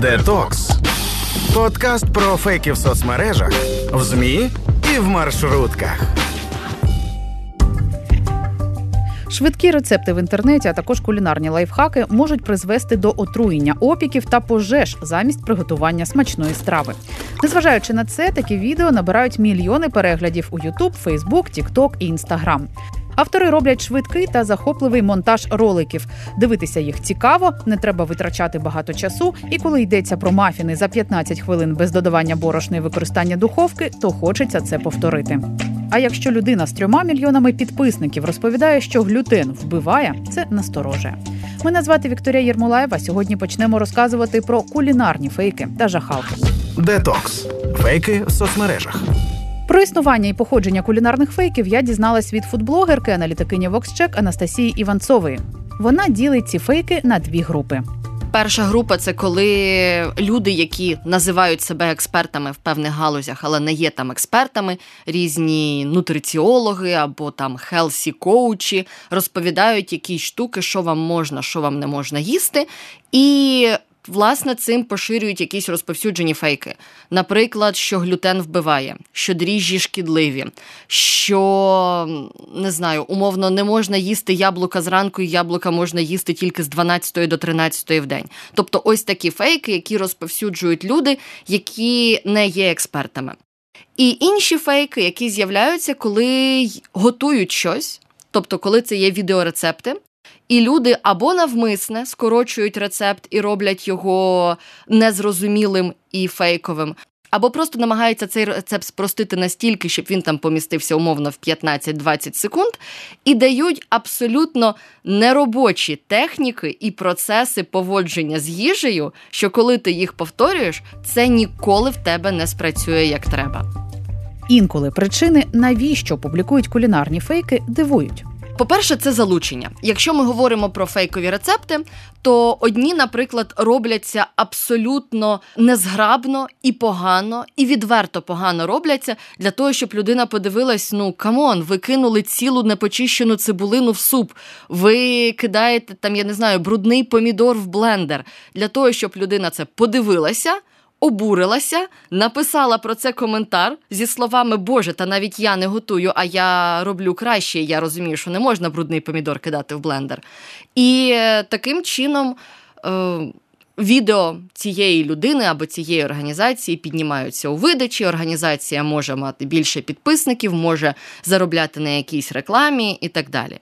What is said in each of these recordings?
Детокс. Подкаст про фейки в соцмережах, в ЗМІ і в маршрутках. Швидкі рецепти в інтернеті, а також кулінарні лайфхаки можуть призвести до отруєння опіків та пожеж замість приготування смачної страви. Незважаючи на це, такі відео набирають мільйони переглядів у YouTube, Facebook, TikTok і Instagram. Автори роблять швидкий та захопливий монтаж роликів. Дивитися їх цікаво, не треба витрачати багато часу. І коли йдеться про мафіни за 15 хвилин без додавання борошна і використання духовки, то хочеться це повторити. А якщо людина з трьома мільйонами підписників розповідає, що глютен вбиває, це насторожує. Мене звати Вікторія Єрмолаєва. Сьогодні почнемо розказувати про кулінарні фейки та жахалки. Детокс. Фейки в соцмережах. Про існування і походження кулінарних фейків я дізналась від фудблогерки аналітикині VoxCheck Анастасії Іванцової. Вона ділить ці фейки на дві групи. Перша група це коли люди, які називають себе експертами в певних галузях, але не є там експертами, різні нутриціологи або там хелсі коучі розповідають якісь штуки, що вам можна, що вам не можна їсти. І Власне, цим поширюють якісь розповсюджені фейки. Наприклад, що глютен вбиває, що дріжджі шкідливі, що не знаю, умовно не можна їсти яблука зранку, і яблука можна їсти тільки з 12 до 13 в день. Тобто, ось такі фейки, які розповсюджують люди, які не є експертами. І інші фейки, які з'являються, коли готують щось. Тобто, коли це є відеорецепти, і люди або навмисне скорочують рецепт і роблять його незрозумілим і фейковим, або просто намагаються цей рецепт спростити настільки, щоб він там помістився умовно в 15-20 секунд, і дають абсолютно неробочі техніки і процеси поводження з їжею, що коли ти їх повторюєш, це ніколи в тебе не спрацює як треба. Інколи причини, навіщо публікують кулінарні фейки, дивують. По-перше, це залучення. Якщо ми говоримо про фейкові рецепти, то одні, наприклад, робляться абсолютно незграбно і погано, і відверто погано робляться для того, щоб людина подивилась: ну come on, ви кинули цілу непочищену цибулину в суп, ви кидаєте там, я не знаю, брудний помідор в блендер для того, щоб людина це подивилася обурилася, написала про це коментар зі словами Боже, та навіть я не готую, а я роблю краще. Я розумію, що не можна брудний помідор кидати в блендер. І е, таким чином. Е, Відео цієї людини або цієї організації піднімаються у видачі. Організація може мати більше підписників, може заробляти на якійсь рекламі і так далі.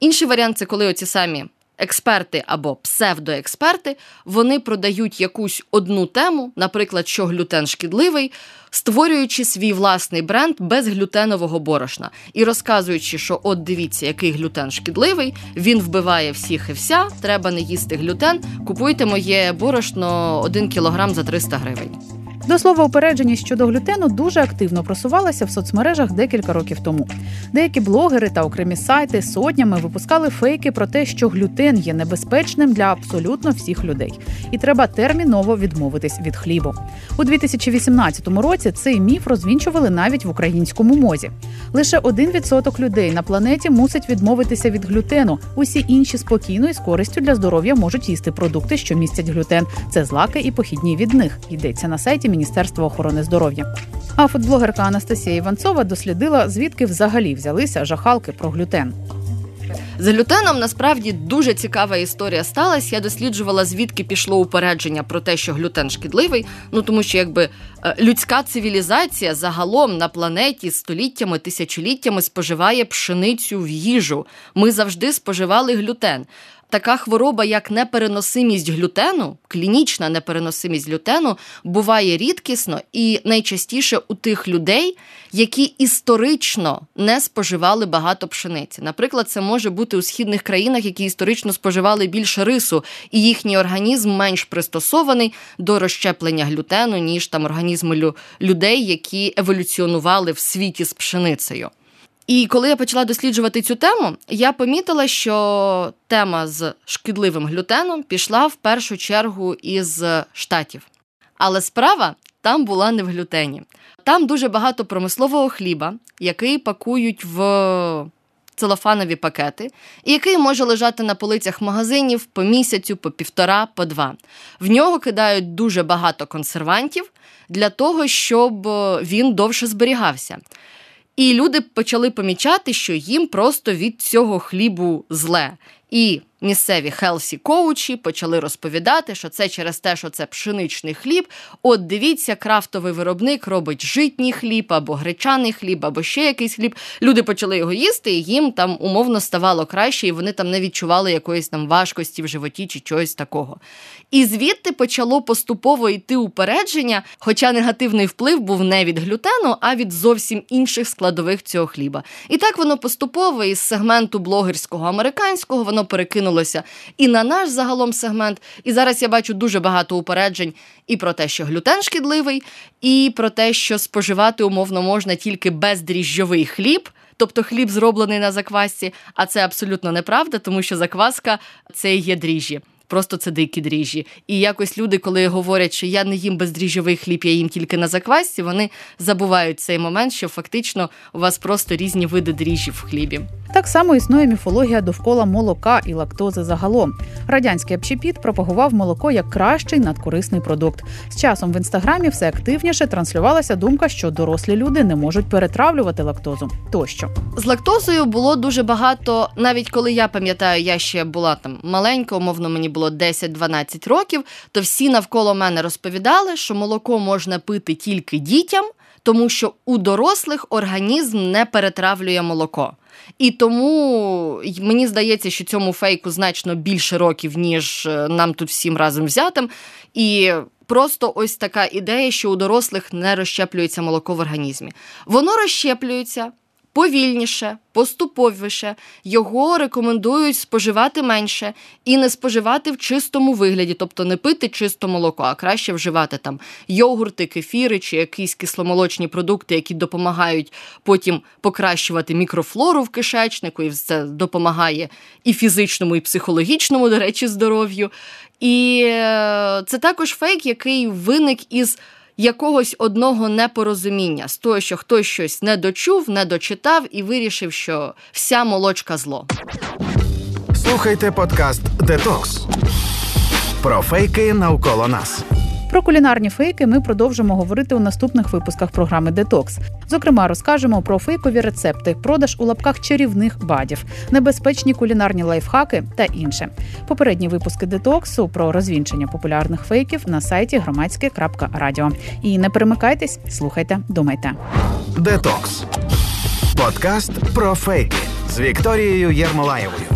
Інший варіант це коли оці самі експерти або псевдоексперти вони продають якусь одну тему, наприклад, що глютен шкідливий, створюючи свій власний бренд без глютенового борошна і розказуючи, що от дивіться, який глютен шкідливий, він вбиває всіх і вся. Треба не їсти глютен. Купуйте моє борошно 1 кілограм за 300 гривень. До слова, упередженість щодо глютену дуже активно просувалася в соцмережах декілька років тому. Деякі блогери та окремі сайти сотнями випускали фейки про те, що глютен є небезпечним для абсолютно всіх людей, і треба терміново відмовитись від хлібу. У 2018 році цей міф розвінчували навіть в українському мозі. Лише 1% людей на планеті мусить відмовитися від глютену. Усі інші спокійно і з користю для здоров'я можуть їсти продукти, що містять глютен. Це злаки і похідні від них. Йдеться на сайті Міністерства охорони здоров'я. А футблогерка Анастасія Іванцова дослідила, звідки взагалі взялися жахалки про глютен. З глютеном насправді дуже цікава історія сталася. Я досліджувала, звідки пішло упередження про те, що глютен шкідливий. Ну тому що якби е, людська цивілізація загалом на планеті століттями, тисячоліттями споживає пшеницю в їжу. Ми завжди споживали глютен така хвороба, як непереносимість глютену, клінічна непереносимість глютену, буває рідкісно і найчастіше у тих людей, які історично не споживали багато пшениці. Наприклад, це може бути у східних країнах, які історично споживали більше рису, і їхній організм менш пристосований до розщеплення глютену, ніж там організми людей, які еволюціонували в світі з пшеницею. І коли я почала досліджувати цю тему, я помітила, що тема з шкідливим глютеном пішла в першу чергу із штатів. Але справа там була не в глютені. Там дуже багато промислового хліба, який пакують в целофанові пакети, і який може лежати на полицях магазинів по місяцю, по півтора, по два. В нього кидають дуже багато консервантів для того, щоб він довше зберігався. І люди почали помічати, що їм просто від цього хлібу зле. І місцеві хелсі коучі почали розповідати, що це через те, що це пшеничний хліб. От дивіться, крафтовий виробник робить житній хліб або гречаний хліб, або ще якийсь хліб. Люди почали його їсти, і їм там умовно ставало краще, і вони там не відчували якоїсь там важкості в животі чи чогось такого. І звідти почало поступово йти упередження, хоча негативний вплив був не від глютену, а від зовсім інших складових цього хліба. І так воно поступово із сегменту блогерського американського воно перекинулося і на наш загалом сегмент. І зараз я бачу дуже багато упереджень і про те, що глютен шкідливий, і про те, що споживати умовно можна тільки бездріжджовий хліб. Тобто хліб зроблений на заквасці, а це абсолютно неправда, тому що закваска це є дріжджі. Просто це дикі дріжджі. І якось люди, коли говорять, що я не їм бездріжджовий хліб, я їм тільки на заквасці, вони забувають цей момент, що фактично у вас просто різні види дріжджів в хлібі. Так само існує міфологія довкола молока і лактози загалом. Радянський общепіт пропагував молоко як кращий надкорисний продукт. З часом в інстаграмі все активніше транслювалася думка, що дорослі люди не можуть перетравлювати лактозу. Тощо з лактозою було дуже багато, навіть коли я пам'ятаю, я ще була там маленька, умовно мені було 10-12 років. То всі навколо мене розповідали, що молоко можна пити тільки дітям, тому що у дорослих організм не перетравлює молоко. І тому мені здається, що цьому фейку значно більше років, ніж е, нам тут всім разом взятим. І просто ось така ідея, що у дорослих не розщеплюється молоко в організмі. Воно розщеплюється повільніше, поступовіше. Його рекомендують споживати менше і не споживати в чистому вигляді, тобто не пити чисто молоко, а краще вживати там йогурти, кефіри чи якісь кисломолочні продукти, які допомагають потім покращувати мікрофлору в кишечнику, і це допомагає і фізичному, і психологічному, до речі, здоров'ю. І е, це також фейк, який виник із якогось одного непорозуміння з того, що хтось щось не дочув, не дочитав і вирішив, що вся молочка зло. Слухайте подкаст Детокс про фейки навколо нас. Про кулінарні фейки ми продовжимо говорити у наступних випусках програми Детокс. Зокрема, розкажемо про фейкові рецепти, продаж у лапках чарівних бадів, небезпечні кулінарні лайфхаки та інше. Попередні випуски детоксу про розвінчення популярних фейків на сайті громадське.радіо. І не перемикайтесь, слухайте, думайте. Детокс подкаст про фейки з Вікторією Єрмолаєвою.